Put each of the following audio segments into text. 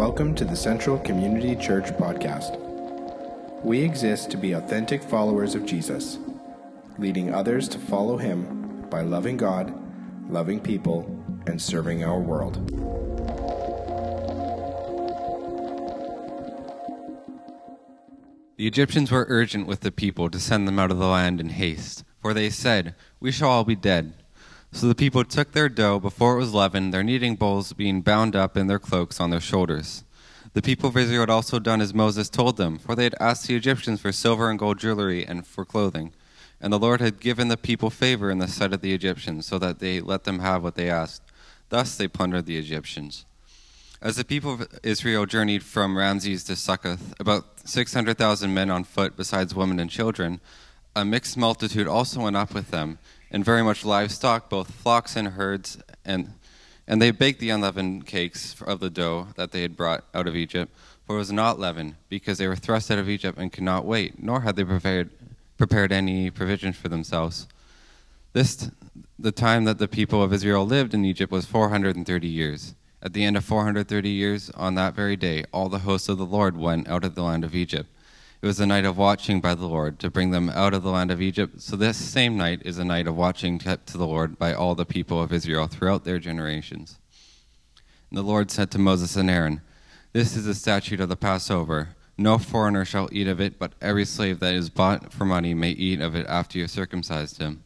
Welcome to the Central Community Church podcast. We exist to be authentic followers of Jesus, leading others to follow him by loving God, loving people, and serving our world. The Egyptians were urgent with the people to send them out of the land in haste, for they said, We shall all be dead. So the people took their dough before it was leavened, their kneading bowls being bound up in their cloaks on their shoulders. The people of Israel had also done as Moses told them, for they had asked the Egyptians for silver and gold jewelry and for clothing. And the Lord had given the people favor in the sight of the Egyptians, so that they let them have what they asked. Thus they plundered the Egyptians. As the people of Israel journeyed from Ramses to Succoth, about 600,000 men on foot, besides women and children, a mixed multitude also went up with them and very much livestock, both flocks and herds, and and they baked the unleavened cakes of the dough that they had brought out of Egypt, for it was not leavened, because they were thrust out of Egypt and could not wait, nor had they prepared prepared any provisions for themselves. This the time that the people of Israel lived in Egypt was 430 years. At the end of 430 years, on that very day, all the hosts of the Lord went out of the land of Egypt it was a night of watching by the Lord to bring them out of the land of Egypt. So this same night is a night of watching kept to the Lord by all the people of Israel throughout their generations. And the Lord said to Moses and Aaron, This is the statute of the Passover. No foreigner shall eat of it, but every slave that is bought for money may eat of it after you have circumcised him.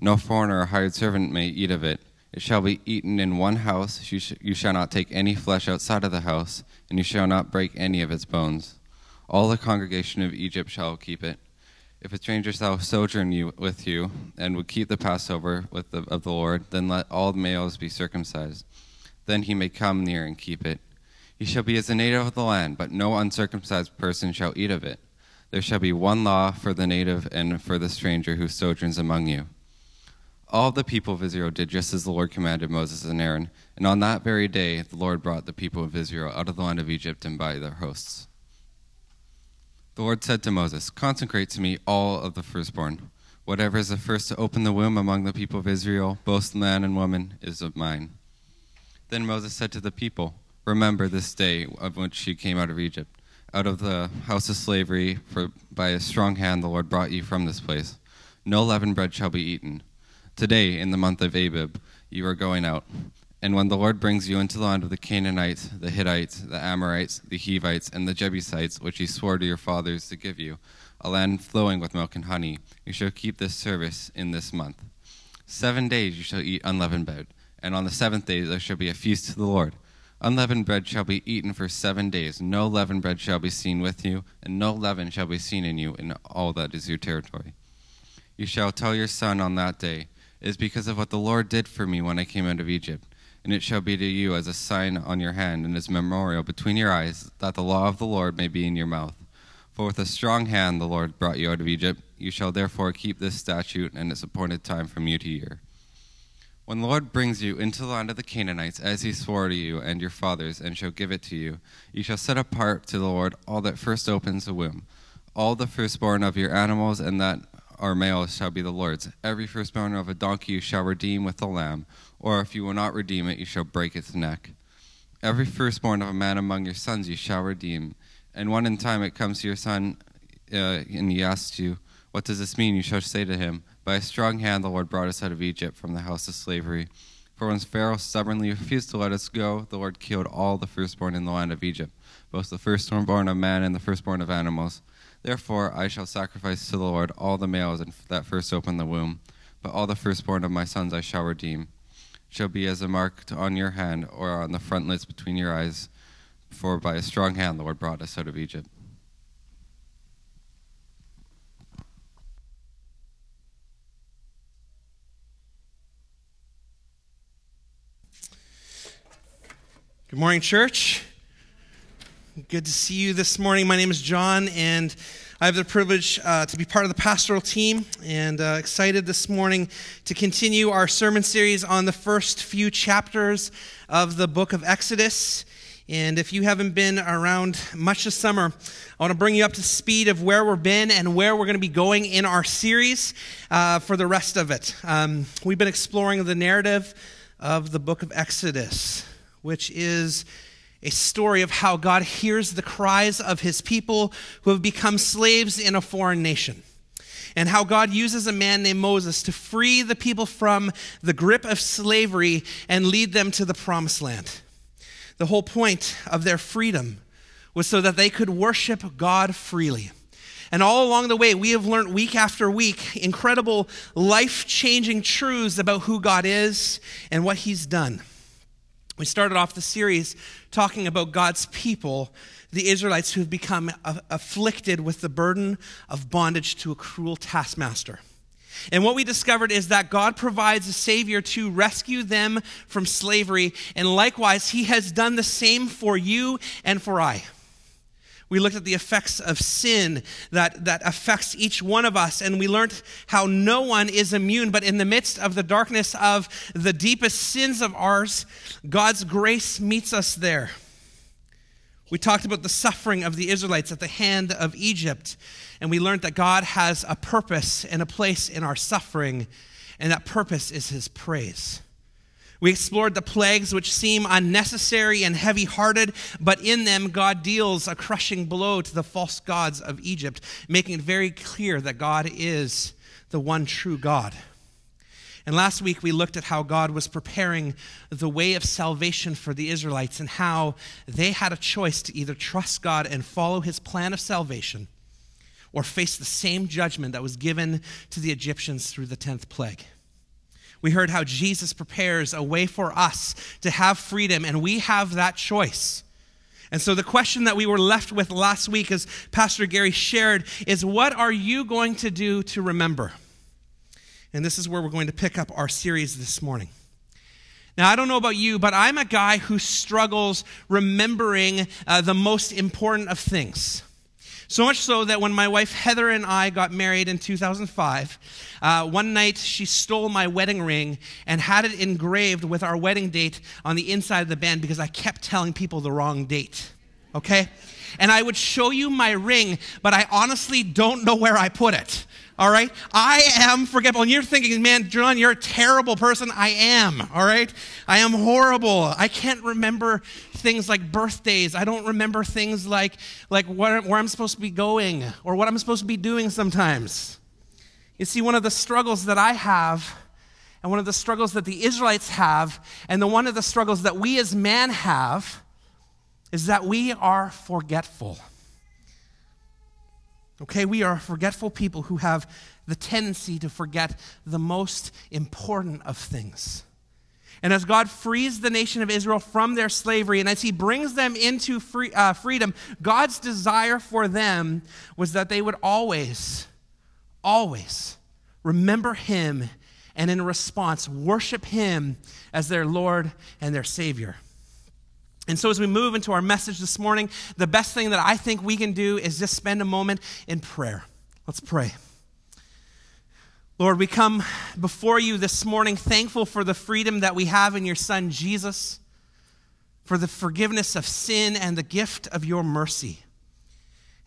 No foreigner or hired servant may eat of it. It shall be eaten in one house. You, sh- you shall not take any flesh outside of the house, and you shall not break any of its bones. All the congregation of Egypt shall keep it. If a stranger shall sojourn you, with you, and would keep the Passover with the, of the Lord, then let all the males be circumcised. Then he may come near and keep it. He shall be as a native of the land, but no uncircumcised person shall eat of it. There shall be one law for the native and for the stranger who sojourns among you. All the people of Israel did just as the Lord commanded Moses and Aaron, and on that very day the Lord brought the people of Israel out of the land of Egypt and by their hosts. The Lord said to Moses, Consecrate to me all of the firstborn. Whatever is the first to open the womb among the people of Israel, both man and woman, is of mine. Then Moses said to the people, Remember this day of which you came out of Egypt, out of the house of slavery, for by a strong hand the Lord brought you from this place. No leavened bread shall be eaten. Today, in the month of Abib, you are going out. And when the Lord brings you into the land of the Canaanites, the Hittites, the Amorites, the Hivites, and the Jebusites, which he swore to your fathers to give you, a land flowing with milk and honey, you shall keep this service in this month. Seven days you shall eat unleavened bread, and on the seventh day there shall be a feast to the Lord. Unleavened bread shall be eaten for seven days. No leavened bread shall be seen with you, and no leaven shall be seen in you in all that is your territory. You shall tell your son on that day, It is because of what the Lord did for me when I came out of Egypt and it shall be to you as a sign on your hand and as memorial between your eyes, that the law of the Lord may be in your mouth. For with a strong hand the Lord brought you out of Egypt. You shall therefore keep this statute and its appointed time from year to year. When the Lord brings you into the land of the Canaanites, as he swore to you and your fathers, and shall give it to you, you shall set apart to the Lord all that first opens the womb, all the firstborn of your animals, and that are males shall be the Lord's. Every firstborn of a donkey you shall redeem with a lamb or if you will not redeem it, you shall break its neck. Every firstborn of a man among your sons you shall redeem. And when in time it comes to your son, uh, and he asks you, What does this mean? You shall say to him, By a strong hand the Lord brought us out of Egypt from the house of slavery. For when Pharaoh stubbornly refused to let us go, the Lord killed all the firstborn in the land of Egypt, both the firstborn of man and the firstborn of animals. Therefore I shall sacrifice to the Lord all the males that first open the womb, but all the firstborn of my sons I shall redeem shall be as a mark on your hand or on the frontlets between your eyes, for by a strong hand the Lord brought us out of Egypt. Good morning, church. Good to see you this morning. My name is John, and I have the privilege uh, to be part of the pastoral team and uh, excited this morning to continue our sermon series on the first few chapters of the book of Exodus. And if you haven't been around much this summer, I want to bring you up to speed of where we've been and where we're going to be going in our series uh, for the rest of it. Um, we've been exploring the narrative of the book of Exodus, which is a story of how God hears the cries of his people who have become slaves in a foreign nation. And how God uses a man named Moses to free the people from the grip of slavery and lead them to the promised land. The whole point of their freedom was so that they could worship God freely. And all along the way, we have learned week after week incredible life changing truths about who God is and what He's done. We started off the series talking about God's people, the Israelites who have become afflicted with the burden of bondage to a cruel taskmaster. And what we discovered is that God provides a Savior to rescue them from slavery, and likewise, He has done the same for you and for I. We looked at the effects of sin that, that affects each one of us, and we learned how no one is immune, but in the midst of the darkness of the deepest sins of ours, God's grace meets us there. We talked about the suffering of the Israelites at the hand of Egypt, and we learned that God has a purpose and a place in our suffering, and that purpose is His praise. We explored the plagues which seem unnecessary and heavy hearted, but in them God deals a crushing blow to the false gods of Egypt, making it very clear that God is the one true God. And last week we looked at how God was preparing the way of salvation for the Israelites and how they had a choice to either trust God and follow his plan of salvation or face the same judgment that was given to the Egyptians through the 10th plague. We heard how Jesus prepares a way for us to have freedom, and we have that choice. And so, the question that we were left with last week, as Pastor Gary shared, is what are you going to do to remember? And this is where we're going to pick up our series this morning. Now, I don't know about you, but I'm a guy who struggles remembering uh, the most important of things. So much so that when my wife Heather and I got married in 2005, uh, one night she stole my wedding ring and had it engraved with our wedding date on the inside of the band because I kept telling people the wrong date. Okay? And I would show you my ring, but I honestly don't know where I put it. All right? I am forgetful. And you're thinking, man, John, you're a terrible person. I am. All right? I am horrible. I can't remember things like birthdays. I don't remember things like, like where, where I'm supposed to be going or what I'm supposed to be doing sometimes. You see, one of the struggles that I have, and one of the struggles that the Israelites have, and the one of the struggles that we as man have, is that we are forgetful. Okay, we are forgetful people who have the tendency to forget the most important of things. And as God frees the nation of Israel from their slavery, and as He brings them into free, uh, freedom, God's desire for them was that they would always, always remember Him and in response, worship Him as their Lord and their Savior. And so, as we move into our message this morning, the best thing that I think we can do is just spend a moment in prayer. Let's pray. Lord, we come before you this morning thankful for the freedom that we have in your Son, Jesus, for the forgiveness of sin and the gift of your mercy.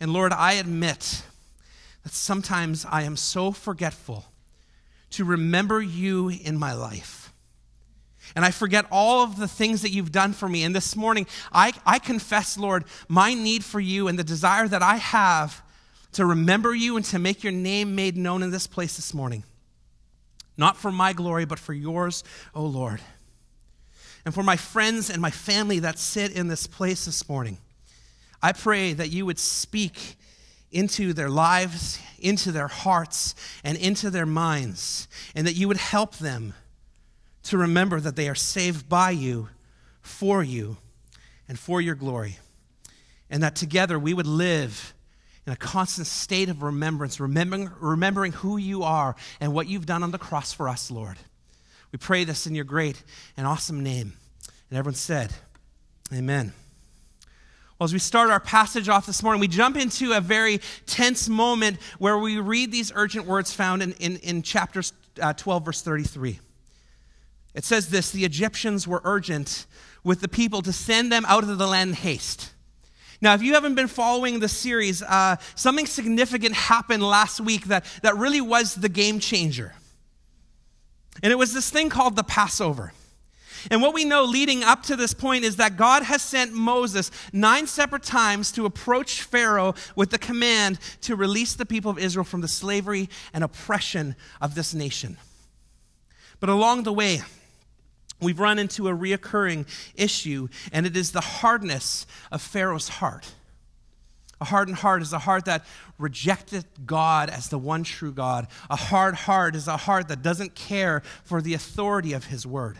And Lord, I admit that sometimes I am so forgetful to remember you in my life and I forget all of the things that you've done for me. And this morning, I, I confess, Lord, my need for you and the desire that I have to remember you and to make your name made known in this place this morning. Not for my glory, but for yours, O Lord. And for my friends and my family that sit in this place this morning, I pray that you would speak into their lives, into their hearts, and into their minds, and that you would help them to remember that they are saved by you, for you, and for your glory. And that together we would live in a constant state of remembrance, remembering, remembering who you are and what you've done on the cross for us, Lord. We pray this in your great and awesome name. And everyone said, Amen. Well, as we start our passage off this morning, we jump into a very tense moment where we read these urgent words found in, in, in chapter uh, 12, verse 33. It says this the Egyptians were urgent with the people to send them out of the land in haste. Now, if you haven't been following the series, uh, something significant happened last week that, that really was the game changer. And it was this thing called the Passover. And what we know leading up to this point is that God has sent Moses nine separate times to approach Pharaoh with the command to release the people of Israel from the slavery and oppression of this nation. But along the way, we've run into a reoccurring issue, and it is the hardness of Pharaoh's heart. A hardened heart is a heart that rejected God as the one true God. A hard heart is a heart that doesn't care for the authority of his word.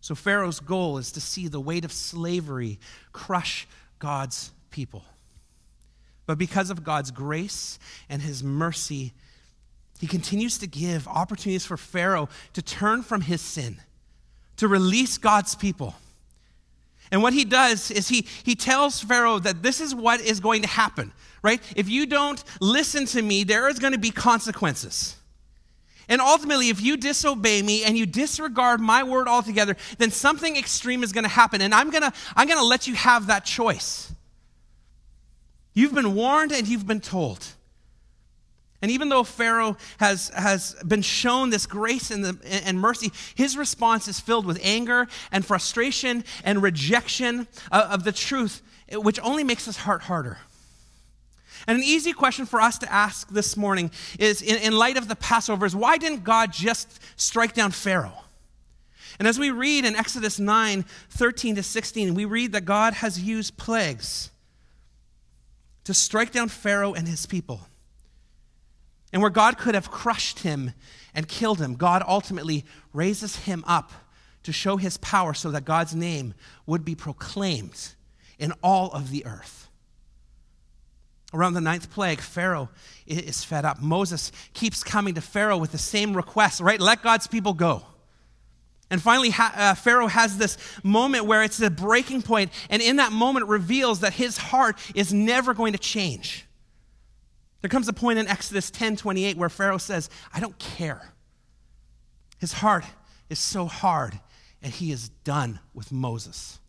So Pharaoh's goal is to see the weight of slavery crush God's people. But because of God's grace and his mercy, he continues to give opportunities for Pharaoh to turn from his sin, to release God's people. And what he does is he, he tells Pharaoh that this is what is going to happen, right? If you don't listen to me, there is going to be consequences. And ultimately, if you disobey me and you disregard my word altogether, then something extreme is going to happen. And I'm going to I'm going to let you have that choice. You've been warned and you've been told. And even though Pharaoh has, has been shown this grace and, the, and mercy, his response is filled with anger and frustration and rejection of, of the truth, which only makes his heart harder. And an easy question for us to ask this morning is in, in light of the Passover, is why didn't God just strike down Pharaoh? And as we read in Exodus 9 13 to 16, we read that God has used plagues to strike down Pharaoh and his people. And where God could have crushed him and killed him, God ultimately raises him up to show his power so that God's name would be proclaimed in all of the earth. Around the ninth plague, Pharaoh is fed up. Moses keeps coming to Pharaoh with the same request, right? Let God's people go. And finally, uh, Pharaoh has this moment where it's the breaking point, and in that moment, reveals that his heart is never going to change. There comes a point in Exodus 10 28 where Pharaoh says, I don't care. His heart is so hard, and he is done with Moses.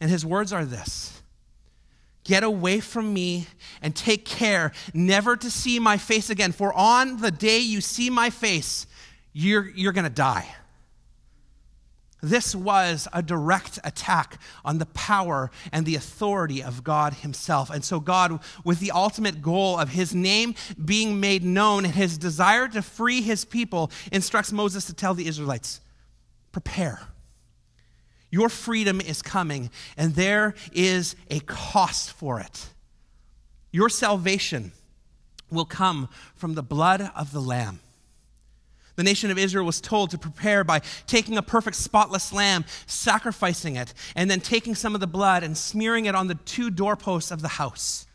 And his words are this Get away from me and take care never to see my face again, for on the day you see my face, you're, you're going to die. This was a direct attack on the power and the authority of God Himself. And so, God, with the ultimate goal of His name being made known and His desire to free His people, instructs Moses to tell the Israelites prepare. Your freedom is coming, and there is a cost for it. Your salvation will come from the blood of the Lamb. The nation of Israel was told to prepare by taking a perfect spotless lamb, sacrificing it, and then taking some of the blood and smearing it on the two doorposts of the house.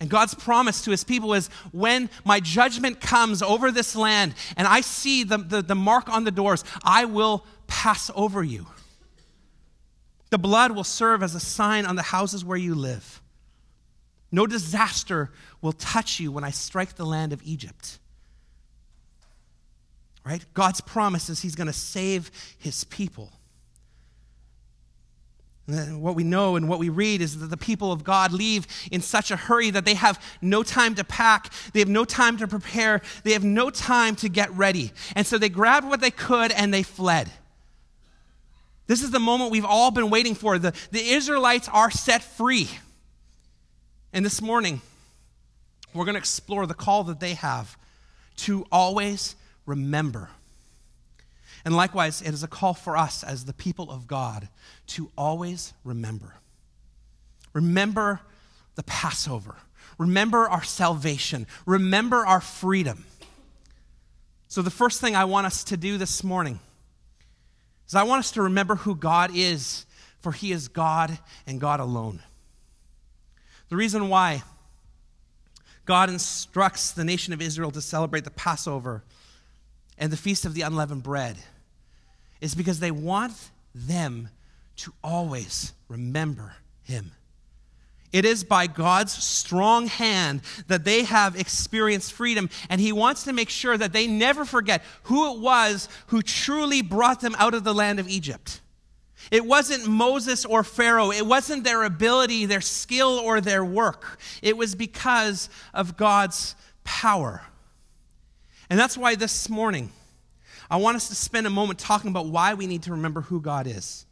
And God's promise to his people is when my judgment comes over this land and I see the, the, the, mark on the doors, I will pass over you. The blood will serve as a sign on the houses where you live. No disaster will touch you when I strike the land of Egypt. Right? God's promise is He's going to save His people. And what we know and what we read is that the people of God leave in such a hurry that they have no time to pack, they have no time to prepare, they have no time to get ready. And so they grabbed what they could and they fled. This is the moment we've all been waiting for. The, the Israelites are set free. And this morning, we're going to explore the call that they have to always remember. And likewise, it is a call for us as the people of God to always remember. Remember the Passover. Remember our salvation. Remember our freedom. So, the first thing I want us to do this morning is I want us to remember who God is, for He is God and God alone. The reason why God instructs the nation of Israel to celebrate the Passover and the Feast of the Unleavened Bread is because they want them to always remember Him. It is by God's strong hand that they have experienced freedom, and He wants to make sure that they never forget who it was who truly brought them out of the land of Egypt. It wasn't Moses or Pharaoh. It wasn't their ability, their skill, or their work. It was because of God's power. And that's why this morning, I want us to spend a moment talking about why we need to remember who God is.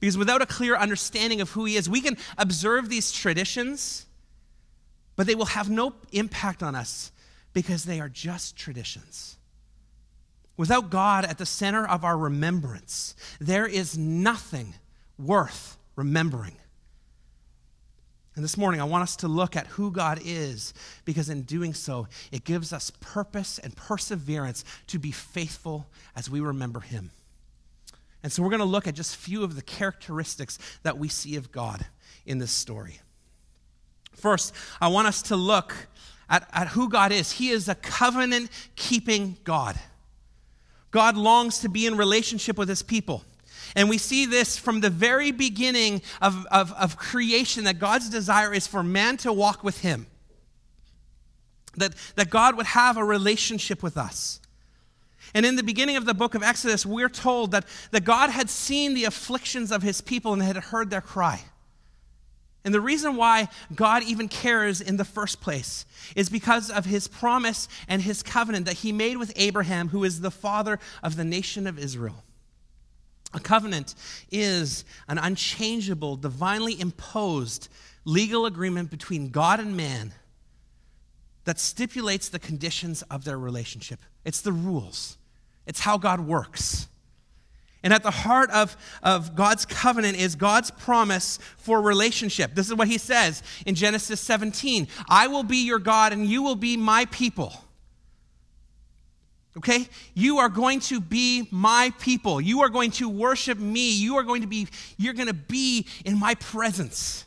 Because without a clear understanding of who He is, we can observe these traditions, but they will have no impact on us because they are just traditions. Without God at the center of our remembrance, there is nothing worth remembering. And this morning, I want us to look at who God is because in doing so, it gives us purpose and perseverance to be faithful as we remember Him. And so, we're going to look at just a few of the characteristics that we see of God in this story. First, I want us to look at, at who God is. He is a covenant keeping God. God longs to be in relationship with His people. And we see this from the very beginning of, of, of, creation that God's desire is for man to walk with Him. That, that God would have a relationship with us. And in the beginning of the book of Exodus, we're told that, that God had seen the afflictions of His people and had heard their cry. And the reason why God even cares in the first place is because of his promise and his covenant that he made with Abraham, who is the father of the nation of Israel. A covenant is an unchangeable, divinely imposed legal agreement between God and man that stipulates the conditions of their relationship. It's the rules, it's how God works. And at the heart of, of God's covenant is God's promise for relationship. This is what he says in Genesis 17 I will be your God, and you will be my people. Okay? You are going to be my people. You are going to worship me. You are going to be, you're going to be in my presence.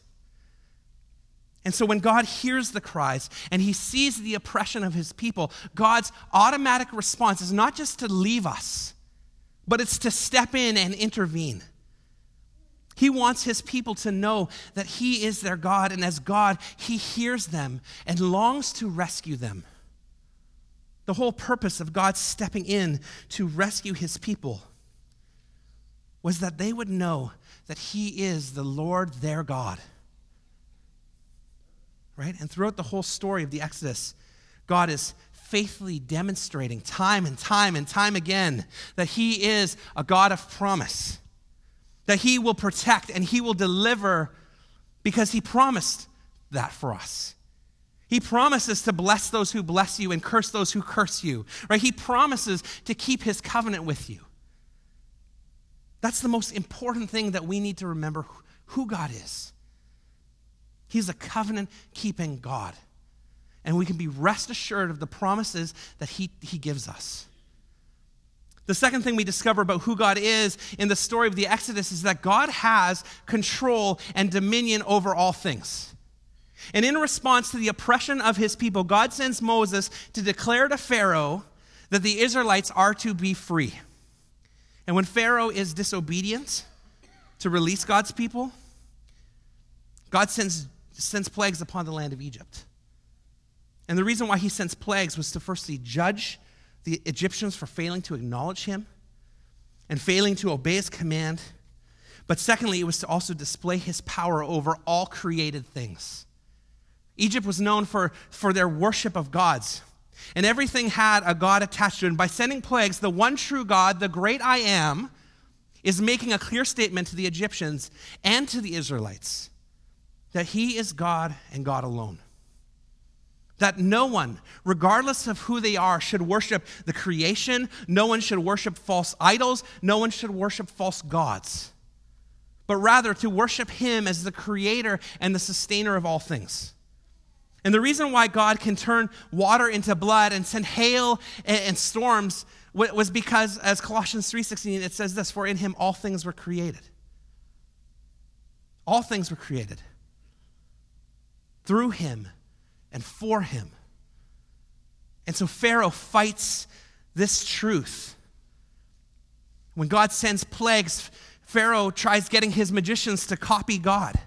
And so when God hears the cries and he sees the oppression of his people, God's automatic response is not just to leave us, but it's to step in and intervene. He wants his people to know that he is their God, and as God, he hears them and longs to rescue them. The whole purpose of God stepping in to rescue his people was that they would know that he is the Lord their God. Right? And throughout the whole story of the Exodus, God is faithfully demonstrating time and time and time again that he is a God of promise, that he will protect and he will deliver because he promised that for us. He promises to bless those who bless you and curse those who curse you, right? He promises to keep his covenant with you. That's the most important thing that we need to remember who God is. He's a covenant keeping God. And we can be rest assured of the promises that he, he gives us. The second thing we discover about who God is in the story of the Exodus is that God has control and dominion over all things. And in response to the oppression of his people, God sends Moses to declare to Pharaoh that the Israelites are to be free. And when Pharaoh is disobedient to release God's people, God sends, sends plagues upon the land of Egypt. And the reason why he sends plagues was to firstly judge the Egyptians for failing to acknowledge him and failing to obey his command. But secondly, it was to also display his power over all created things. Egypt was known for, for their worship of gods. And everything had a God attached to it. And by sending plagues, the one true God, the great I am, is making a clear statement to the Egyptians and to the Israelites that he is God and God alone. That no one, regardless of who they are, should worship the creation. No one should worship false idols. No one should worship false gods. But rather to worship him as the creator and the sustainer of all things. And the reason why God can turn water into blood and send hail and, storms was because as Colossians 3:16 it says this for in him all things were created. All things were created. Through him and for him. And so Pharaoh fights this truth. When God sends plagues, Pharaoh tries getting his magicians to copy God.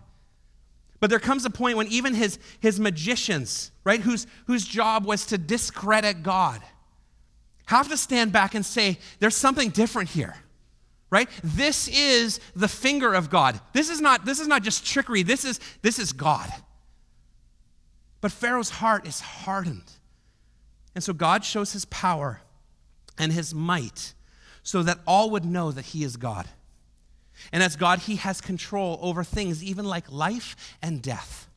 But there comes a point when even his, his magicians, right, whose, whose job was to discredit God, have to stand back and say, there's something different here. Right? This is the finger of God. This is not, this is not just trickery. This is, this is God. But Pharaoh's heart is hardened. And so God shows his power and his might so that all would know that he is God. And as God, he has control over things even like life and death.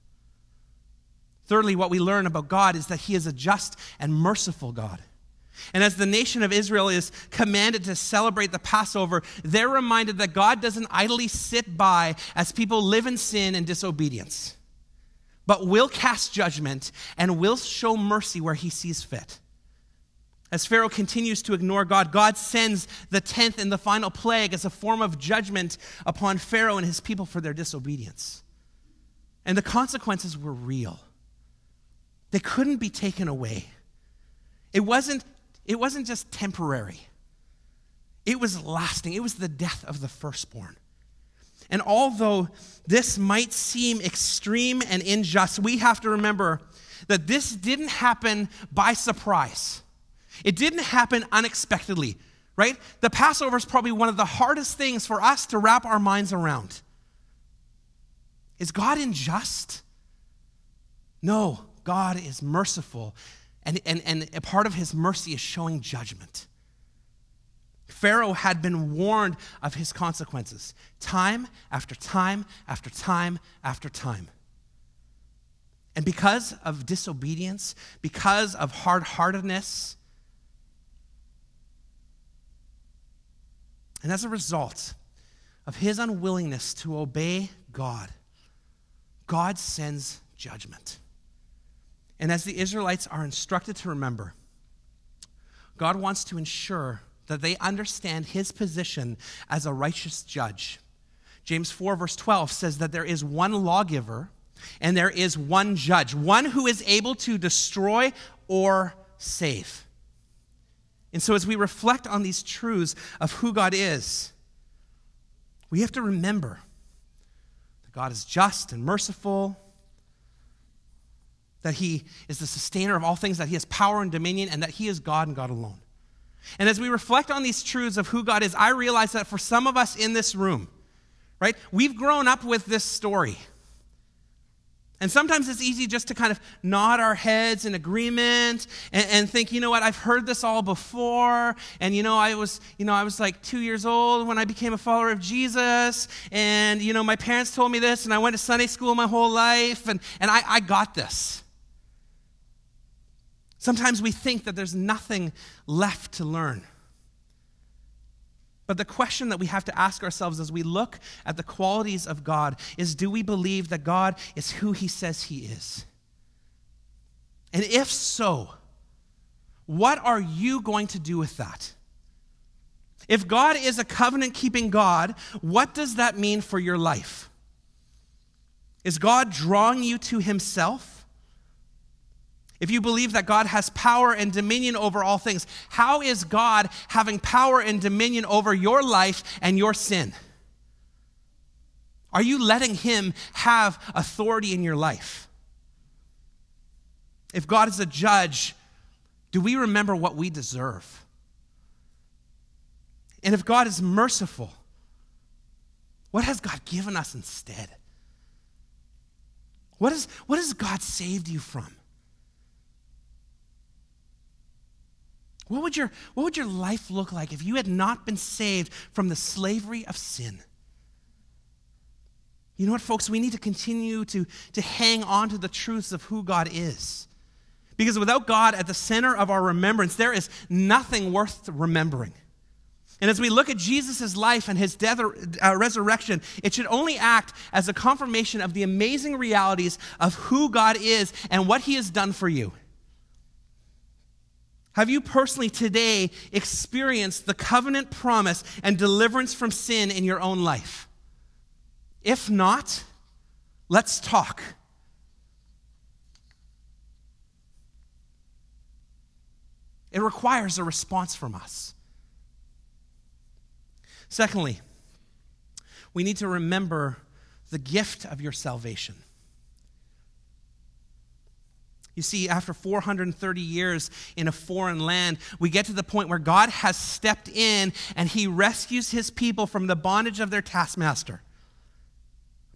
Thirdly, what we learn about God is that he is a just and merciful God. And as the nation of Israel is commanded to celebrate the Passover, they're reminded that God doesn't idly sit by as people live in sin and disobedience, but will cast judgment and will show mercy where he sees fit. As Pharaoh continues to ignore God, God sends the tenth and the final plague as a form of judgment upon Pharaoh and his people for their disobedience. And the consequences were real, they couldn't be taken away. It wasn't, it wasn't just temporary, it was lasting. It was the death of the firstborn. And although this might seem extreme and unjust, we have to remember that this didn't happen by surprise. It didn't happen unexpectedly, right? The Passover is probably one of the hardest things for us to wrap our minds around. Is God unjust? No, God is merciful. And, and, and a part of his mercy is showing judgment. Pharaoh had been warned of his consequences time after time after time after time. And because of disobedience, because of hard heartedness, And as a result of his unwillingness to obey God, God sends judgment. And as the Israelites are instructed to remember, God wants to ensure that they understand his position as a righteous judge. James 4, verse 12 says that there is one lawgiver and there is one judge, one who is able to destroy or save. And so, as we reflect on these truths of who God is, we have to remember that God is just and merciful, that He is the sustainer of all things, that He has power and dominion, and that He is God and God alone. And as we reflect on these truths of who God is, I realize that for some of us in this room, right, we've grown up with this story. And sometimes it's easy just to kind of nod our heads in agreement and, and, think, you know what, I've heard this all before. And you know, I was, you know, I was like two years old when I became a follower of Jesus. And, you know, my parents told me this, and I went to Sunday school my whole life, and, and I, I got this. Sometimes we think that there's nothing left to learn. But the question that we have to ask ourselves as we look at the qualities of God is do we believe that God is who he says he is? And if so, what are you going to do with that? If God is a covenant keeping God, what does that mean for your life? Is God drawing you to himself? If you believe that God has power and dominion over all things, how is God having power and dominion over your life and your sin? Are you letting Him have authority in your life? If God is a judge, do we remember what we deserve? And if God is merciful, what has God given us instead? What, is, what has God saved you from? What would, your, what would your life look like if you had not been saved from the slavery of sin? You know what, folks? We need to continue to, to hang on to the truths of who God is. Because without God at the center of our remembrance, there is nothing worth remembering. And as we look at Jesus' life and his death uh, resurrection, it should only act as a confirmation of the amazing realities of who God is and what he has done for you. Have you personally today experienced the covenant promise and deliverance from sin in your own life? If not, let's talk. It requires a response from us. Secondly, we need to remember the gift of your salvation. You see, after 430 years in a foreign land, we get to the point where God has stepped in and he rescues his people from the bondage of their taskmaster.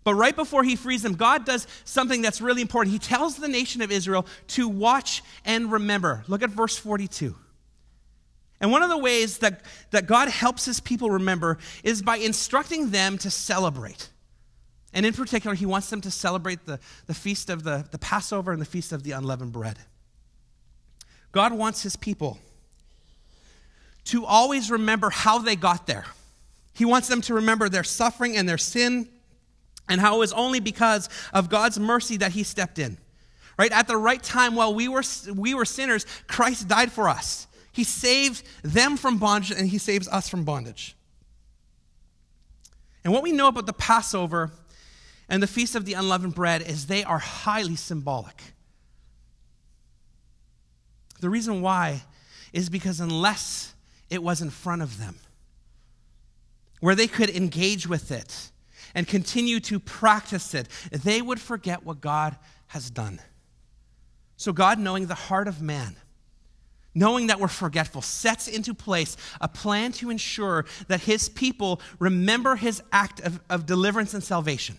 But right before he frees them, God does something that's really important. He tells the nation of Israel to watch and remember. Look at verse 42. And one of the ways that, that God helps his people remember is by instructing them to celebrate. And in particular, he wants them to celebrate the, the feast of the, the Passover and the feast of the unleavened bread. God wants his people to always remember how they got there. He wants them to remember their suffering and their sin and how it was only because of God's mercy that he stepped in. Right? At the right time while we were we were sinners, Christ died for us. He saved them from bondage and he saves us from bondage. And what we know about the Passover and the Feast of the Unleavened Bread is they are highly symbolic. The reason why is because unless it was in front of them, where they could engage with it and continue to practice it, they would forget what God has done. So, God, knowing the heart of man, knowing that we're forgetful, sets into place a plan to ensure that his people remember his act of, of deliverance and salvation.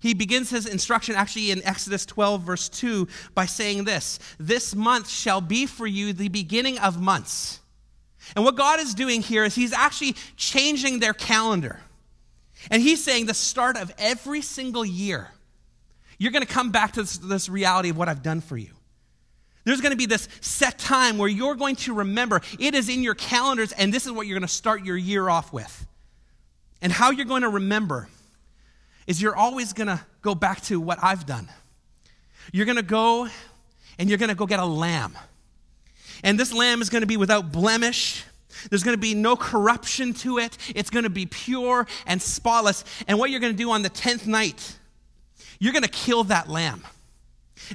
He begins his instruction actually in Exodus 12, verse 2, by saying this This month shall be for you the beginning of months. And what God is doing here is he's actually changing their calendar. And he's saying the start of every single year, you're going to come back to this, this reality of what I've done for you. There's going to be this set time where you're going to remember. It is in your calendars, and this is what you're going to start your year off with. And how you're going to remember is you're always going to go back to what I've done. You're going to go and you're going to go get a lamb. And this lamb is going to be without blemish. There's going to be no corruption to it. It's going to be pure and spotless. And what you're going to do on the 10th night, you're going to kill that lamb.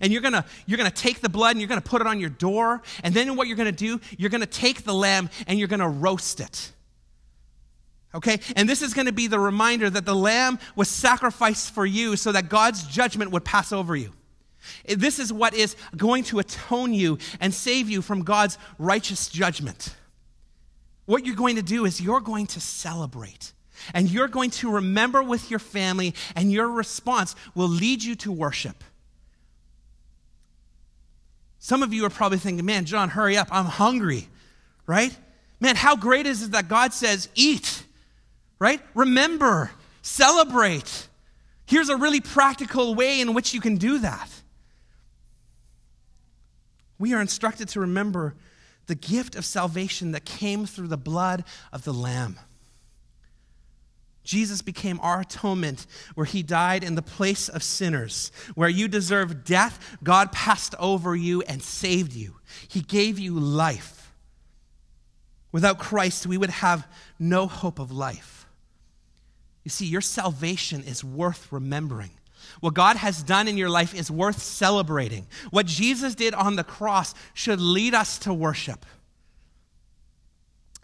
And you're going to you're going to take the blood and you're going to put it on your door. And then what you're going to do, you're going to take the lamb and you're going to roast it. Okay? And this is going to be the reminder that the lamb was sacrificed for you so that God's judgment would pass over you. This is what is going to atone you and save you from God's righteous judgment. What you're going to do is you're going to celebrate and you're going to remember with your family, and your response will lead you to worship. Some of you are probably thinking, man, John, hurry up. I'm hungry, right? Man, how great is it that God says, eat? Right? Remember, celebrate. Here's a really practical way in which you can do that. We are instructed to remember the gift of salvation that came through the blood of the Lamb. Jesus became our atonement where he died in the place of sinners. Where you deserve death, God passed over you and saved you. He gave you life. Without Christ, we would have no hope of life. You see, your salvation is worth remembering. What God has done in your life is worth celebrating. What Jesus did on the cross should lead us to worship.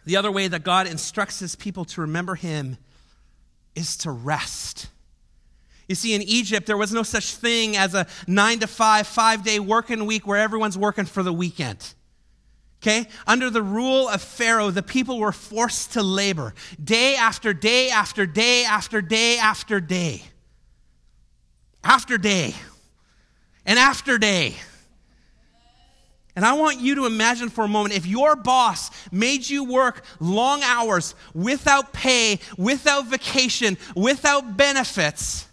The other way that God instructs his people to remember him is to rest. You see, in Egypt, there was no such thing as a nine to five, five day working week where everyone's working for the weekend. Okay? Under the rule of Pharaoh, the people were forced to labor day after day after day after day after day. After day. And after day. And I want you to imagine for a moment if your boss made you work long hours without pay, without vacation, without benefits,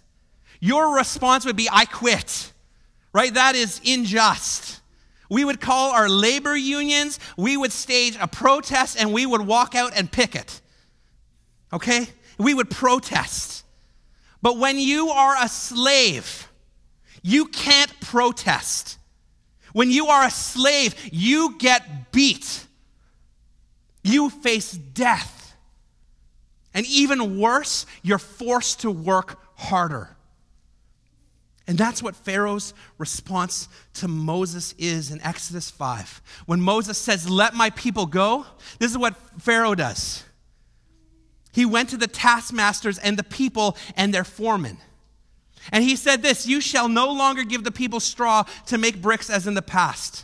your response would be, I quit. Right? That is unjust. We would call our labor unions, we would stage a protest, and we would walk out and picket. Okay? We would protest. But when you are a slave, you can't protest. When you are a slave, you get beat. You face death. And even worse, you're forced to work harder. And that's what Pharaoh's response to Moses is in Exodus 5. When Moses says, Let my people go, this is what Pharaoh does. He went to the taskmasters and the people and their foremen. And he said this You shall no longer give the people straw to make bricks as in the past.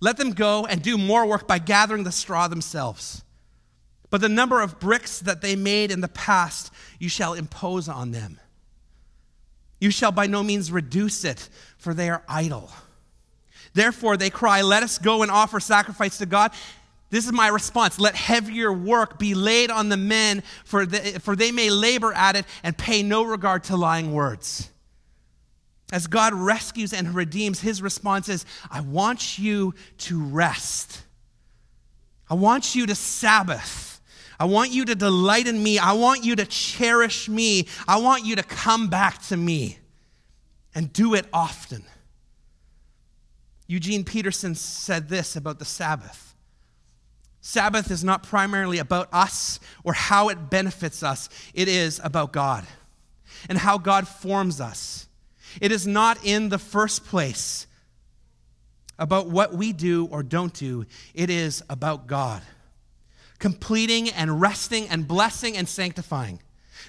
Let them go and do more work by gathering the straw themselves. But the number of bricks that they made in the past, you shall impose on them. You shall by no means reduce it, for they are idle. Therefore, they cry, Let us go and offer sacrifice to God. This is my response. Let heavier work be laid on the men, for, the, for they may labor at it and pay no regard to lying words. As God rescues and redeems, his response is I want you to rest. I want you to Sabbath. I want you to delight in me. I want you to cherish me. I want you to come back to me and do it often. Eugene Peterson said this about the Sabbath Sabbath is not primarily about us or how it benefits us, it is about God and how God forms us. It is not in the first place about what we do or don't do, it is about God. Completing and resting and blessing and sanctifying.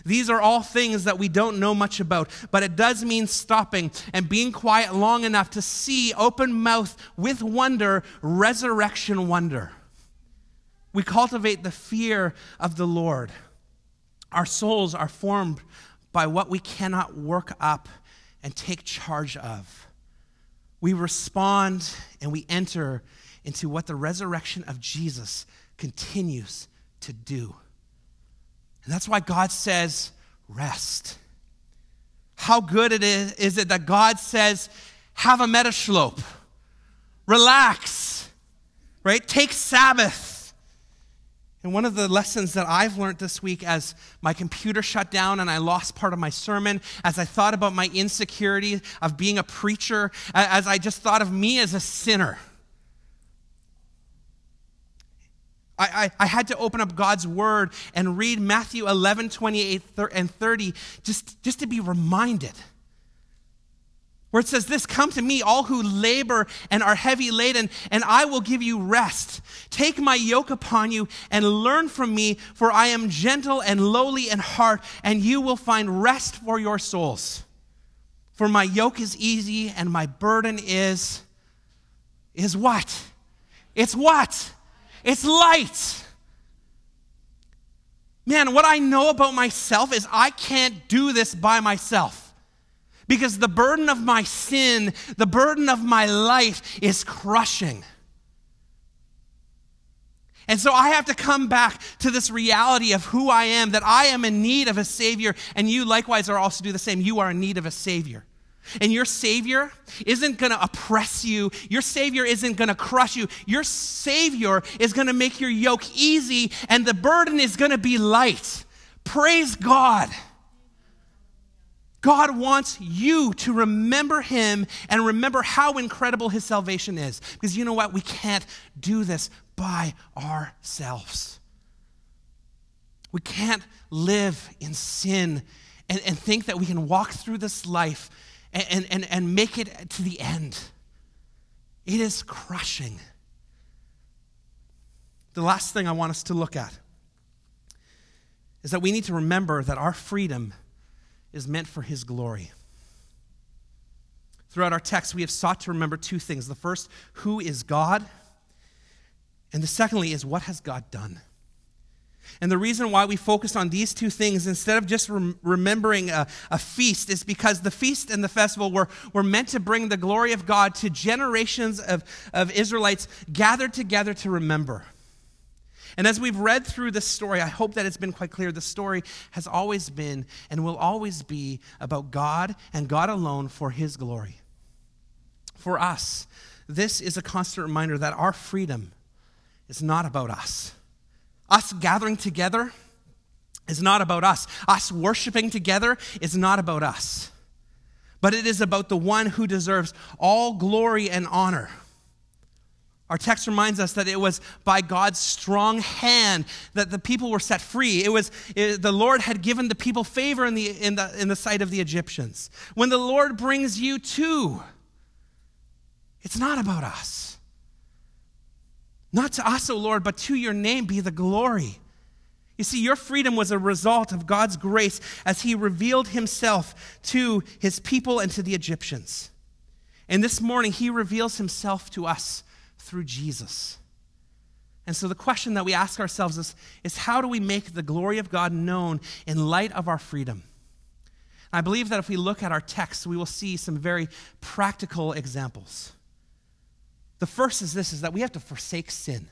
These are all things that we don't know much about, but it does mean stopping and being quiet long enough to see open mouth with wonder, resurrection wonder. We cultivate the fear of the Lord. Our souls are formed by what we cannot work up and take charge of. We respond and we enter into what the resurrection of Jesus continues to do. And that's why God says, rest. How good it is, is it that God says, have a metashlope, relax, right? Take Sabbath. And one of the lessons that I've learned this week as my computer shut down and I lost part of my sermon, as I thought about my insecurity of being a preacher, as I just thought of me as a sinner I, I, I, had to open up God's word and read Matthew 11, 28, and 30 just, just to be reminded. Where it says, This come to me, all who labor and are heavy laden, and I will give you rest. Take my yoke upon you and learn from me, for I am gentle and lowly in heart, and you will find rest for your souls. For my yoke is easy and my burden is, is what? It's what? It's light. Man, what I know about myself is I can't do this by myself. Because the burden of my sin, the burden of my life is crushing. And so I have to come back to this reality of who I am, that I am in need of a Savior, and you likewise are also do the same. You are in need of a Savior. And your Savior isn't going to oppress you. Your Savior isn't going to crush you. Your Savior is going to make your yoke easy and the burden is going to be light. Praise God. God wants you to remember Him and remember how incredible His salvation is. Because you know what? We can't do this by ourselves. We can't live in sin and, and think that we can walk through this life and, and, and make it to the end. It is crushing. The last thing I want us to look at is that we need to remember that our freedom is meant for His glory. Throughout our text, we have sought to remember two things. The first, who is God? And the secondly is, what has God done? And the reason why we focus on these two things instead of just rem- remembering a, a, feast is because the feast and the festival were, were meant to bring the glory of God to generations of, of Israelites gathered together to remember. And as we've read through this story, I hope that it's been quite clear the story has always been and will always be about God and God alone for His glory. For us, this is a constant reminder that our freedom is not about us. Us gathering together is not about us. Us worshiping together is not about us. But it is about the one who deserves all glory and honor. Our text reminds us that it was by God's strong hand that the people were set free. It was it, the Lord had given the people favor in the, in, the, in the sight of the Egyptians. When the Lord brings you to, it's not about us. Not to us, O Lord, but to your name be the glory. You see, your freedom was a result of God's grace as he revealed himself to his people and to the Egyptians. And this morning, he reveals himself to us through Jesus. And so the question that we ask ourselves is, is how do we make the glory of God known in light of our freedom? I believe that if we look at our text, we will see some very practical examples. The first is this is that we have to forsake sin.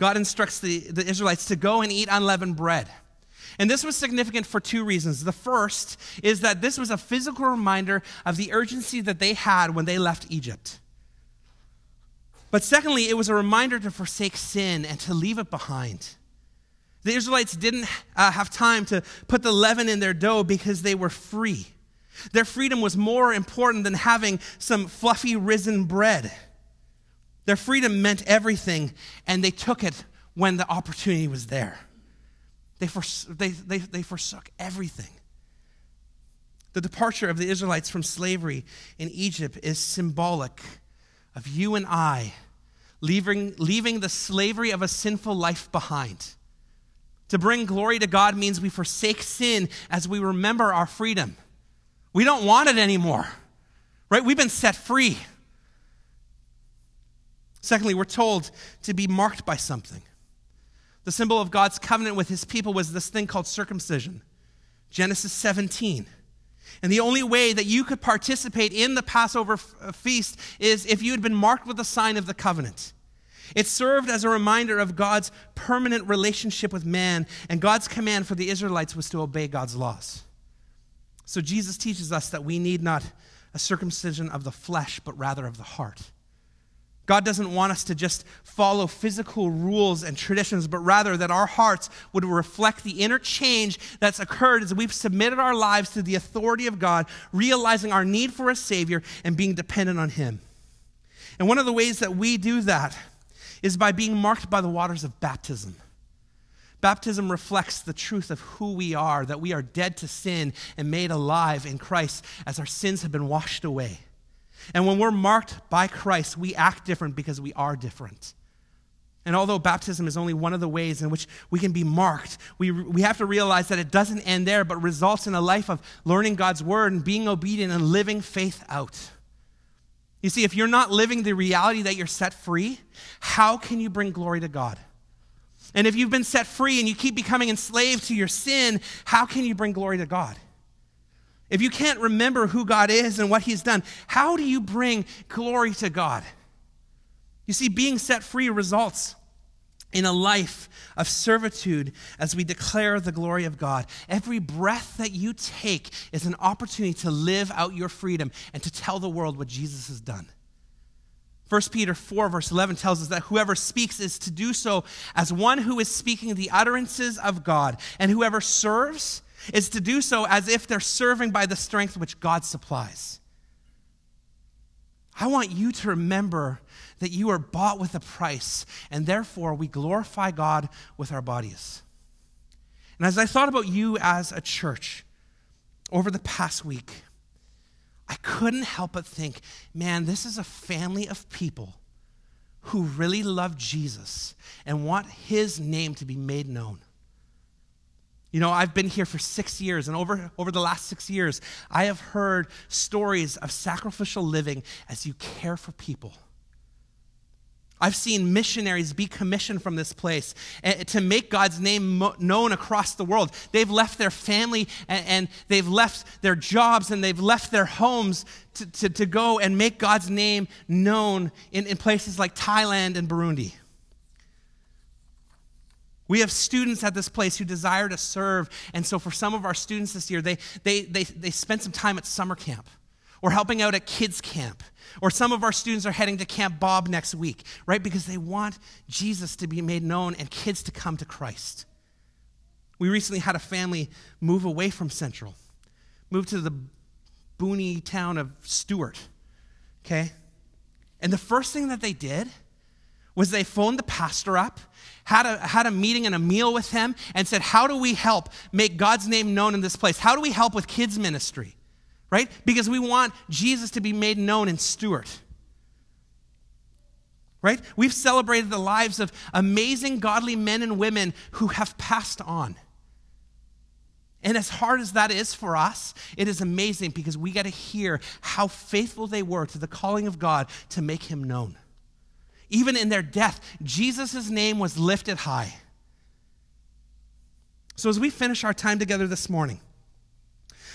God instructs the, the Israelites to go and eat unleavened bread. And this was significant for two reasons. The first is that this was a physical reminder of the urgency that they had when they left Egypt. But secondly, it was a reminder to forsake sin and to leave it behind. The Israelites didn't uh, have time to put the leaven in their dough because they were free. Their freedom was more important than having some fluffy risen bread. Their freedom meant everything, and they took it when the opportunity was there. They, they, they, they forsook everything. The departure of the Israelites from slavery in Egypt is symbolic of you and I leaving, leaving the slavery of a sinful life behind. To bring glory to God means we forsake sin as we remember our freedom. We don't want it anymore, right? We've been set free. Secondly, we're told to be marked by something. The symbol of God's covenant with his people was this thing called circumcision. Genesis 17. And the only way that you could participate in the Passover f- uh, feast is if you had been marked with the sign of the covenant. It served as a reminder of God's permanent relationship with man, and God's command for the Israelites was to obey God's laws. So Jesus teaches us that we need not a circumcision of the flesh, but rather of the heart. God doesn't want us to just follow physical rules and traditions, but rather that our hearts would reflect the inner change that's occurred as we've submitted our lives to the authority of God, realizing our need for a Savior and being dependent on Him. And one of the ways that we do that is by being marked by the waters of baptism. Baptism reflects the truth of who we are, that we are dead to sin and made alive in Christ as our sins have been washed away. And when we're marked by Christ, we act different because we are different. And although baptism is only one of the ways in which we can be marked, we, we have to realize that it doesn't end there, but results in a life of learning God's word and being obedient and living faith out. You see, if you're not living the reality that you're set free, how can you bring glory to God? And if you've been set free and you keep becoming enslaved to your sin, how can you bring glory to God? If you can't remember who God is and what He's done, how do you bring glory to God? You see, being set free results in a life of servitude as we declare the glory of God. Every breath that you take is an opportunity to live out your freedom and to tell the world what Jesus has done. 1 Peter 4, verse 11 tells us that whoever speaks is to do so as one who is speaking the utterances of God, and whoever serves is to do so as if they're serving by the strength which God supplies. I want you to remember that you are bought with a price, and therefore we glorify God with our bodies. And as I thought about you as a church over the past week, I couldn't help but think, man, this is a family of people who really love Jesus and want his name to be made known. You know, I've been here for six years, and over, over the last six years, I have heard stories of sacrificial living as you care for people. I've seen missionaries be commissioned from this place eh, to make God's name known across the world. They've left their family and, they've left their jobs and they've left their homes to, to, to go and make God's name known in, in places like Thailand and Burundi. We have students at this place who desire to serve. And so, for some of our students this year, they, they, they, they spent some time at summer camp or helping out at kids' camp. Or some of our students are heading to Camp Bob next week, right? Because they want Jesus to be made known and kids to come to Christ. We recently had a family move away from Central, move to the boony town of Stewart, okay? And the first thing that they did was they phoned the pastor up had a, had a meeting and a meal with him and said, How do we help make God's name known in this place? How do we help with kids' ministry? Right? Because we want Jesus to be made known in Stewart. Right? We've celebrated the lives of amazing godly men and women who have passed on. And as hard as that is for us, it is amazing because we get to hear how faithful they were to the calling of God to make him known. Even in their death, Jesus' name was lifted high. So, as we finish our time together this morning,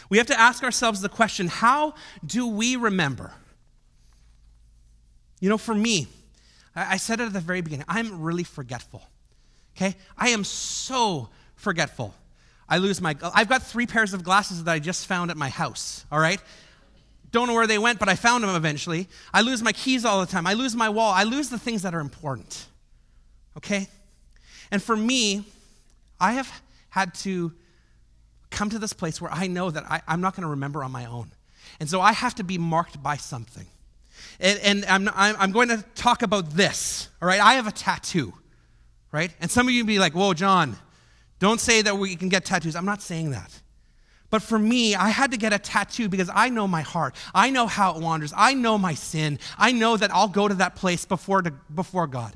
we have to ask ourselves the question how do we remember? You know, for me, I said it at the very beginning, I'm really forgetful. Okay? I am so forgetful. I lose my, I've got three pairs of glasses that I just found at my house, all right? Don't know where they went, but I found them eventually. I lose my keys all the time. I lose my wall. I lose the things that are important, okay? And for me, I have had to come to this place where I know that I, am not going to remember on my own. And so I have to be marked by something. And, and I'm, I'm going to talk about this, all right? I have a tattoo, right? And some of you be like, whoa, John, don't say that we can get tattoos. I'm not saying that. But for me, I had to get a tattoo because I know my heart. I know how it wanders. I know my sin. I know that I'll go to that place before, to, before God.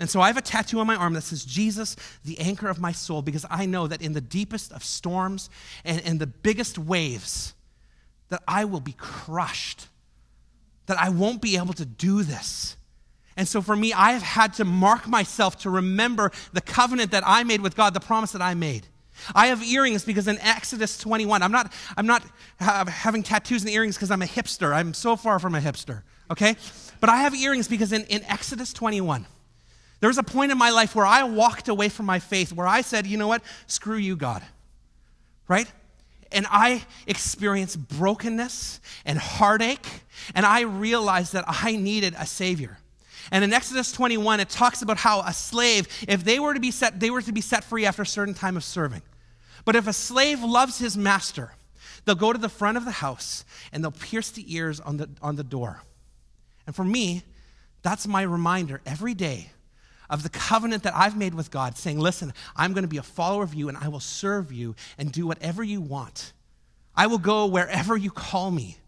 And so I have a tattoo on my arm that says, Jesus, the anchor of my soul, because I know that in the deepest of storms and, and the biggest waves, that I will be crushed, that I won't be able to do this. And so for me, I have had to mark myself to remember the covenant that I made with God, the promise that I made. I have earrings because in Exodus 21, I'm not, I'm not having tattoos and earrings because I'm a hipster. I'm so far from a hipster, okay? But I have earrings because in, in Exodus 21, there was a point in my life where I walked away from my faith, where I said, you know what? Screw you, God. Right? And I experienced brokenness and heartache, and I realized that I needed a Savior. And in Exodus 21, it talks about how a slave, if they were to be set, they were to be set free after a certain time of serving. But if a slave loves his master, they'll go to the front of the house and they'll pierce the ears on the, on the door. And for me, that's my reminder every day of the covenant that I've made with God, saying, Listen, I'm going to be a follower of you and I will serve you and do whatever you want. I will go wherever you call me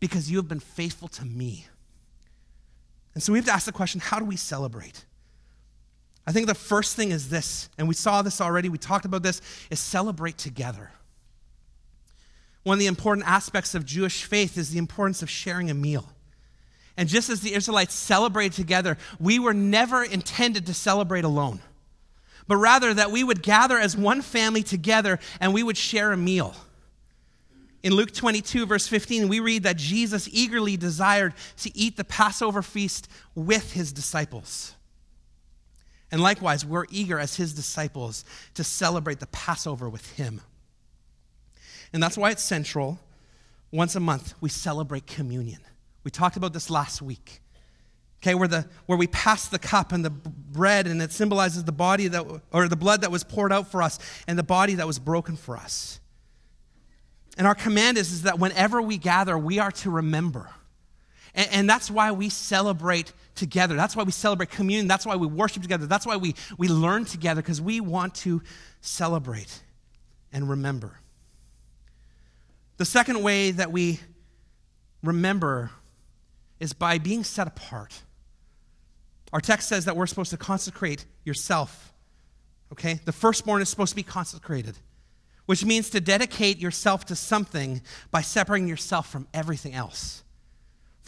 because you have been faithful to me. And so we have to ask the question how do we celebrate? I think the first thing is this, and we saw this already, we talked about this, is celebrate together. One of the important aspects of Jewish faith is the importance of sharing a meal. And just as the Israelites celebrated together, we were never intended to celebrate alone, but rather that we would gather as one family together and we would share a meal. In Luke 22, verse 15, we read that Jesus eagerly desired to eat the Passover feast with his disciples. And likewise, we're eager as his disciples to celebrate the Passover with him. And that's why it's central. Once a month, we celebrate communion. We talked about this last week. Okay, where, the, where we pass the cup and the bread, and it symbolizes the body that, or the blood that was poured out for us and the body that was broken for us. And our command is, is that whenever we gather, we are to remember. And, and that's why we celebrate together. That's why we celebrate communion. That's why we worship together. That's why we, we learn together, because we want to celebrate and remember. The second way that we remember is by being set apart. Our text says that we're supposed to consecrate yourself. Okay? The firstborn is supposed to be consecrated, which means to dedicate yourself to something by separating yourself from everything else.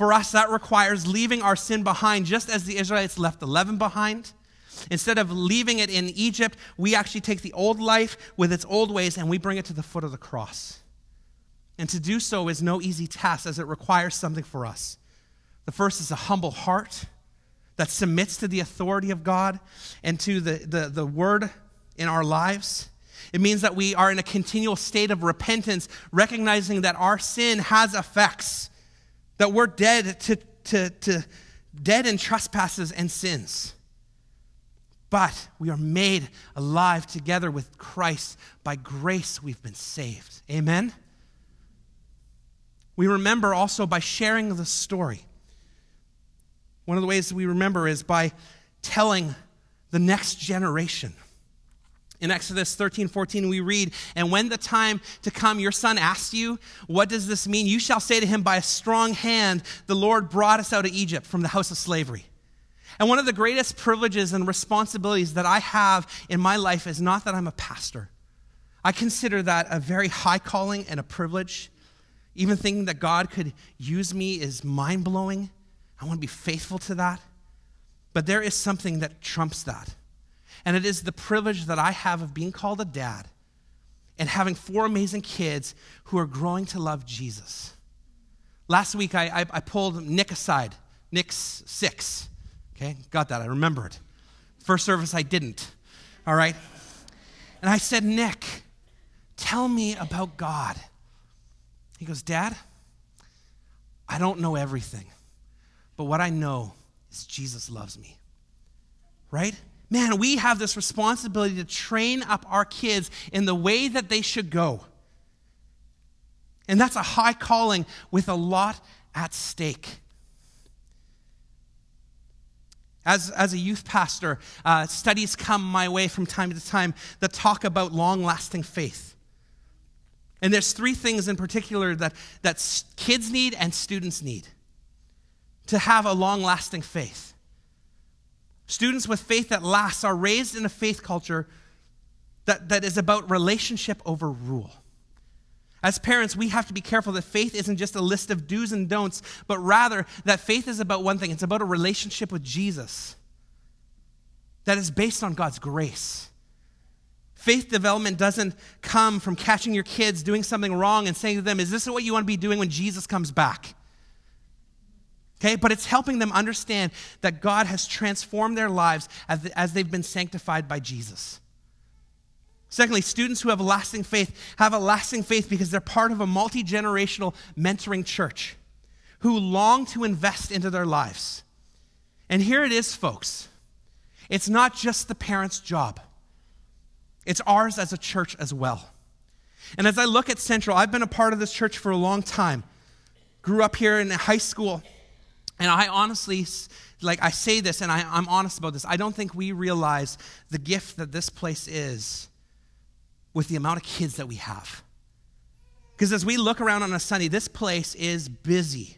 For us, that requires leaving our sin behind, just as the Israelites left the leaven behind. Instead of leaving it in Egypt, we actually take the old life with its old ways and we bring it to the foot of the cross. And to do so is no easy task as it requires something for us. The first is a humble heart that submits to the authority of God and to the, the, the word in our lives. It means that we are in a continual state of repentance, recognizing that our sin has effects, that we're dead to, to, to dead in trespasses and sins. But we are made alive together with Christ. By grace, we've been saved. Amen? We remember also by sharing the story. One of the ways we remember is by telling the next generation. In Exodus 13, 14, we read, And when the time to come your son asks you, What does this mean? You shall say to him, By a strong hand, the Lord brought us out of Egypt from the house of slavery. And one of the greatest privileges and responsibilities that I have in my life is not that I'm a pastor. I consider that a very high calling and a privilege. Even thinking that God could use me is mind blowing. I want to be faithful to that. But there is something that trumps that. And it is the privilege that I have of being called a dad and having four amazing kids who are growing to love Jesus. Last week, I, I, I pulled Nick aside. Nick's six. Okay, got that. I remember it. First service, I didn't. All right? And I said, Nick, tell me about God. He goes, Dad, I don't know everything, but what I know is Jesus loves me. Right? Man, we have this responsibility to train up our kids in the way that they should go. And that's a high calling with a lot at stake. As, as a youth pastor, uh, studies come my way from time to time that talk about long lasting faith. And there's three things in particular that, that kids need and students need to have a long lasting faith. Students with faith that lasts are raised in a faith culture that, that is about relationship over rule. As parents, we have to be careful that faith isn't just a list of do's and don'ts, but rather that faith is about one thing it's about a relationship with Jesus that is based on God's grace. Faith development doesn't come from catching your kids doing something wrong and saying to them, Is this what you want to be doing when Jesus comes back? Okay, but it's helping them understand that God has transformed their lives as, as they've been sanctified by Jesus. Secondly, students who have lasting faith have a lasting faith because they're part of a multi generational mentoring church who long to invest into their lives. And here it is, folks. It's not just the parents' job, it's ours as a church as well. And as I look at Central, I've been a part of this church for a long time. Grew up here in high school, and I honestly, like, I say this and I, I'm honest about this. I don't think we realize the gift that this place is with the amount of kids that we have. Because as we look around on a Sunday, this place is busy.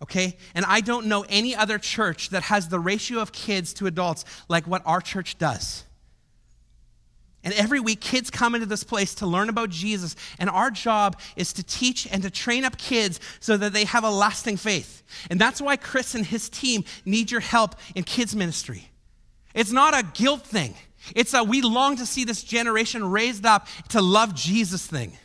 Okay? And I don't know any other church that has the ratio of kids to adults like what our church does. And every week, kids come into this place to learn about Jesus. And our job is to teach and to train up kids so that they have a lasting faith. And that's why Chris and his team need your help in kids' ministry. It's not a guilt thing, it's a we long to see this generation raised up to love Jesus thing.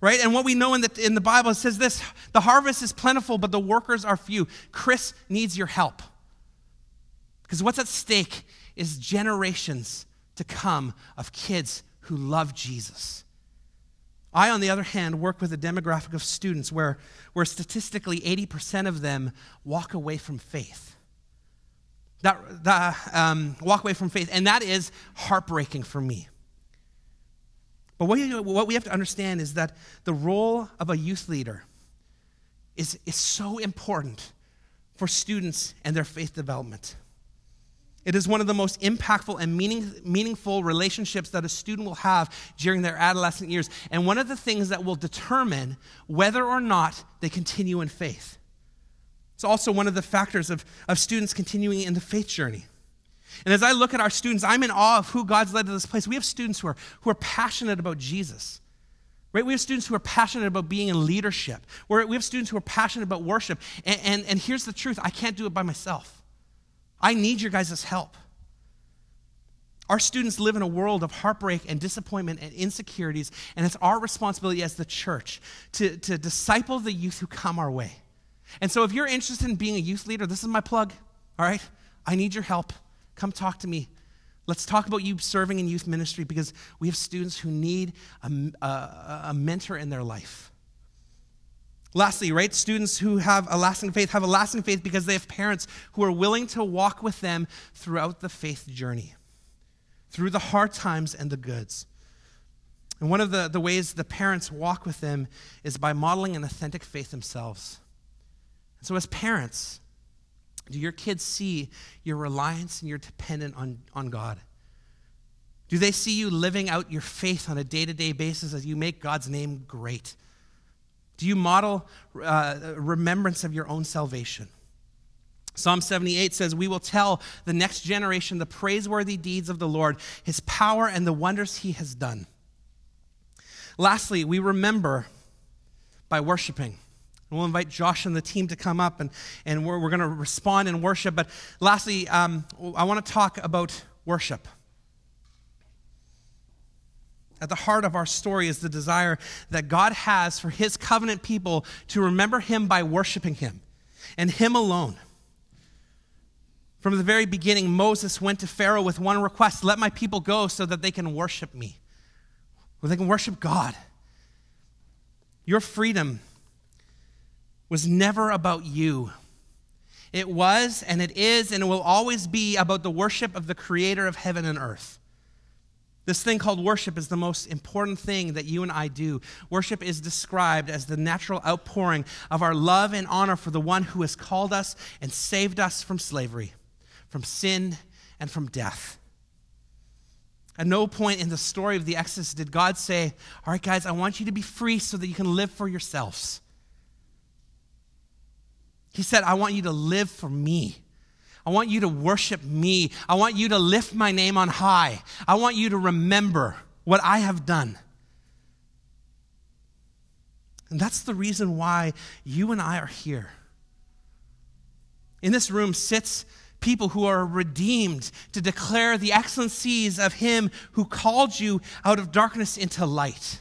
Right? And what we know in the, in the Bible says this the harvest is plentiful, but the workers are few. Chris needs your help. Because what's at stake is generations to come of kids who love Jesus. I, on the other hand, work with a demographic of students where, where statistically 80% of them walk away from faith that, that um, walk away from faith, and that is heartbreaking for me. But what, you, what we have to understand is that the role of a youth leader is, is so important for students and their faith development. It is one of the most impactful and meaning, meaningful relationships that a student will have during their adolescent years, and one of the things that will determine whether or not they continue in faith. It's also one of the factors of, of students continuing in the faith journey. And as I look at our students, I'm in awe of who God's led to this place. We have students who are, who are passionate about Jesus. Right? We have students who are passionate about being in leadership. We're, we have students who are passionate about worship. And, and, and here's the truth I can't do it by myself. I need your guys' help. Our students live in a world of heartbreak and disappointment and insecurities, and it's our responsibility as the church to, to disciple the youth who come our way. And so if you're interested in being a youth leader, this is my plug, all right? I need your help. Come talk to me. Let's talk about you serving in youth ministry because we have students who need a, a, a mentor in their life. Lastly, right, students who have a lasting faith have a lasting faith because they have parents who are willing to walk with them throughout the faith journey, through the hard times and the goods. And one of the, the ways the parents walk with them is by modeling an authentic faith themselves. So, as parents, do your kids see your reliance and your dependence on, on God? Do they see you living out your faith on a day to day basis as you make God's name great? Do you model uh, remembrance of your own salvation? Psalm 78 says, We will tell the next generation the praiseworthy deeds of the Lord, his power, and the wonders he has done. Lastly, we remember by worshiping. We'll invite Josh and the team to come up and, and we're, we're going to respond in worship. But lastly, um, I want to talk about worship. At the heart of our story is the desire that God has for his covenant people to remember him by worshiping him and him alone. From the very beginning, Moses went to Pharaoh with one request let my people go so that they can worship me, or they can worship God. Your freedom was never about you. It was, and it is, and it will always be about the worship of the creator of heaven and earth. This thing called worship is the most important thing that you and I do. Worship is described as the natural outpouring of our love and honor for the one who has called us and saved us from slavery, from sin, and from death. At no point in the story of the Exodus did God say, All right, guys, I want you to be free so that you can live for yourselves. He said, I want you to live for me. I want you to worship me. I want you to lift my name on high. I want you to remember what I have done. And that's the reason why you and I are here. In this room sits people who are redeemed to declare the excellencies of Him who called you out of darkness into light.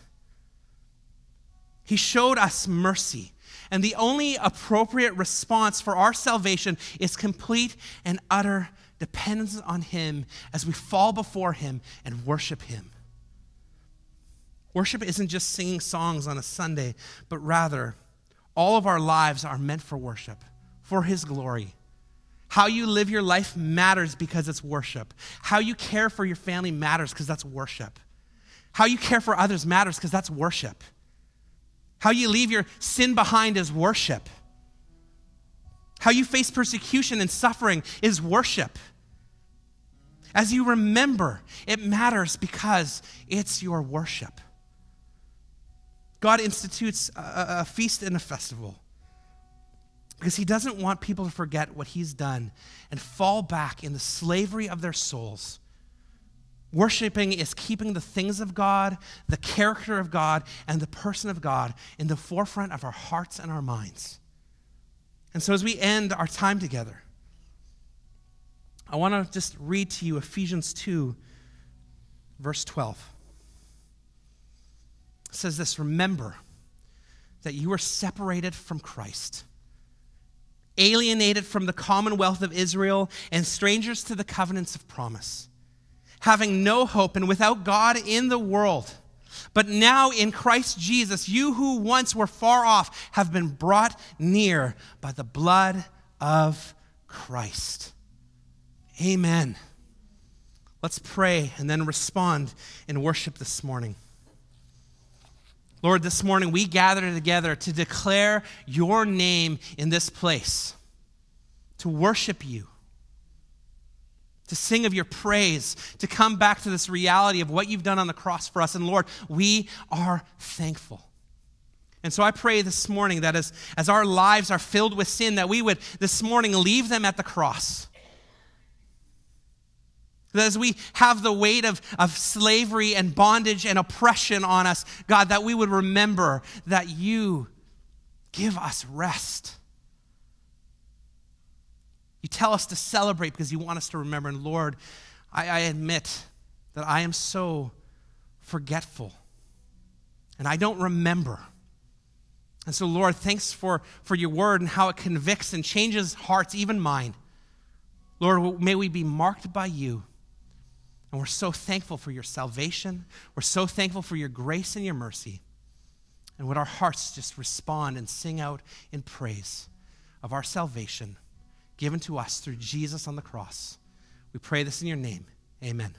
He showed us mercy. And the only appropriate response for our salvation is complete and utter dependence on Him as we fall before Him and worship Him. Worship isn't just singing songs on a Sunday, but rather, all of our lives are meant for worship, for His glory. How you live your life matters because it's worship. How you care for your family matters because that's worship. How you care for others matters because that's worship. How you leave your sin behind is worship. How you face persecution and suffering is worship. As you remember, it matters because it's your worship. God institutes a, a, feast and a festival because He doesn't want people to forget what He's done and fall back in the slavery of their souls Worshipping is keeping the things of God, the character of God, and the person of God in the forefront of our hearts and our minds. And so, as we end our time together, I want to just read to you Ephesians 2, verse 12. It says this Remember that you were separated from Christ, alienated from the commonwealth of Israel, and strangers to the covenants of promise having no hope and without God in the world. But now in Christ Jesus, you who once were far off have been brought near by the blood of Christ. Amen. Let's pray and then respond in worship this morning. Lord, this morning we gather together to declare your name in this place, to worship you to sing of your praise, to come back to this reality of what you've done on the cross for us. And Lord, we are thankful. And so I pray this morning that as, as our lives are filled with sin, that we would this morning leave them at the cross. That as we have the weight of, of slavery and bondage and oppression on us, God, that we would remember that you give us rest. You tell us to celebrate because you want us to remember. And Lord, I, I admit that I am so forgetful and I don't remember. And so, Lord, thanks for, for your word and how it convicts and changes hearts, even mine. Lord, may we be marked by you. And we're so thankful for your salvation. We're so thankful for your grace and your mercy. And would our hearts just respond and sing out in praise of our salvation given to us through Jesus on the cross. We pray this in your name. Amen.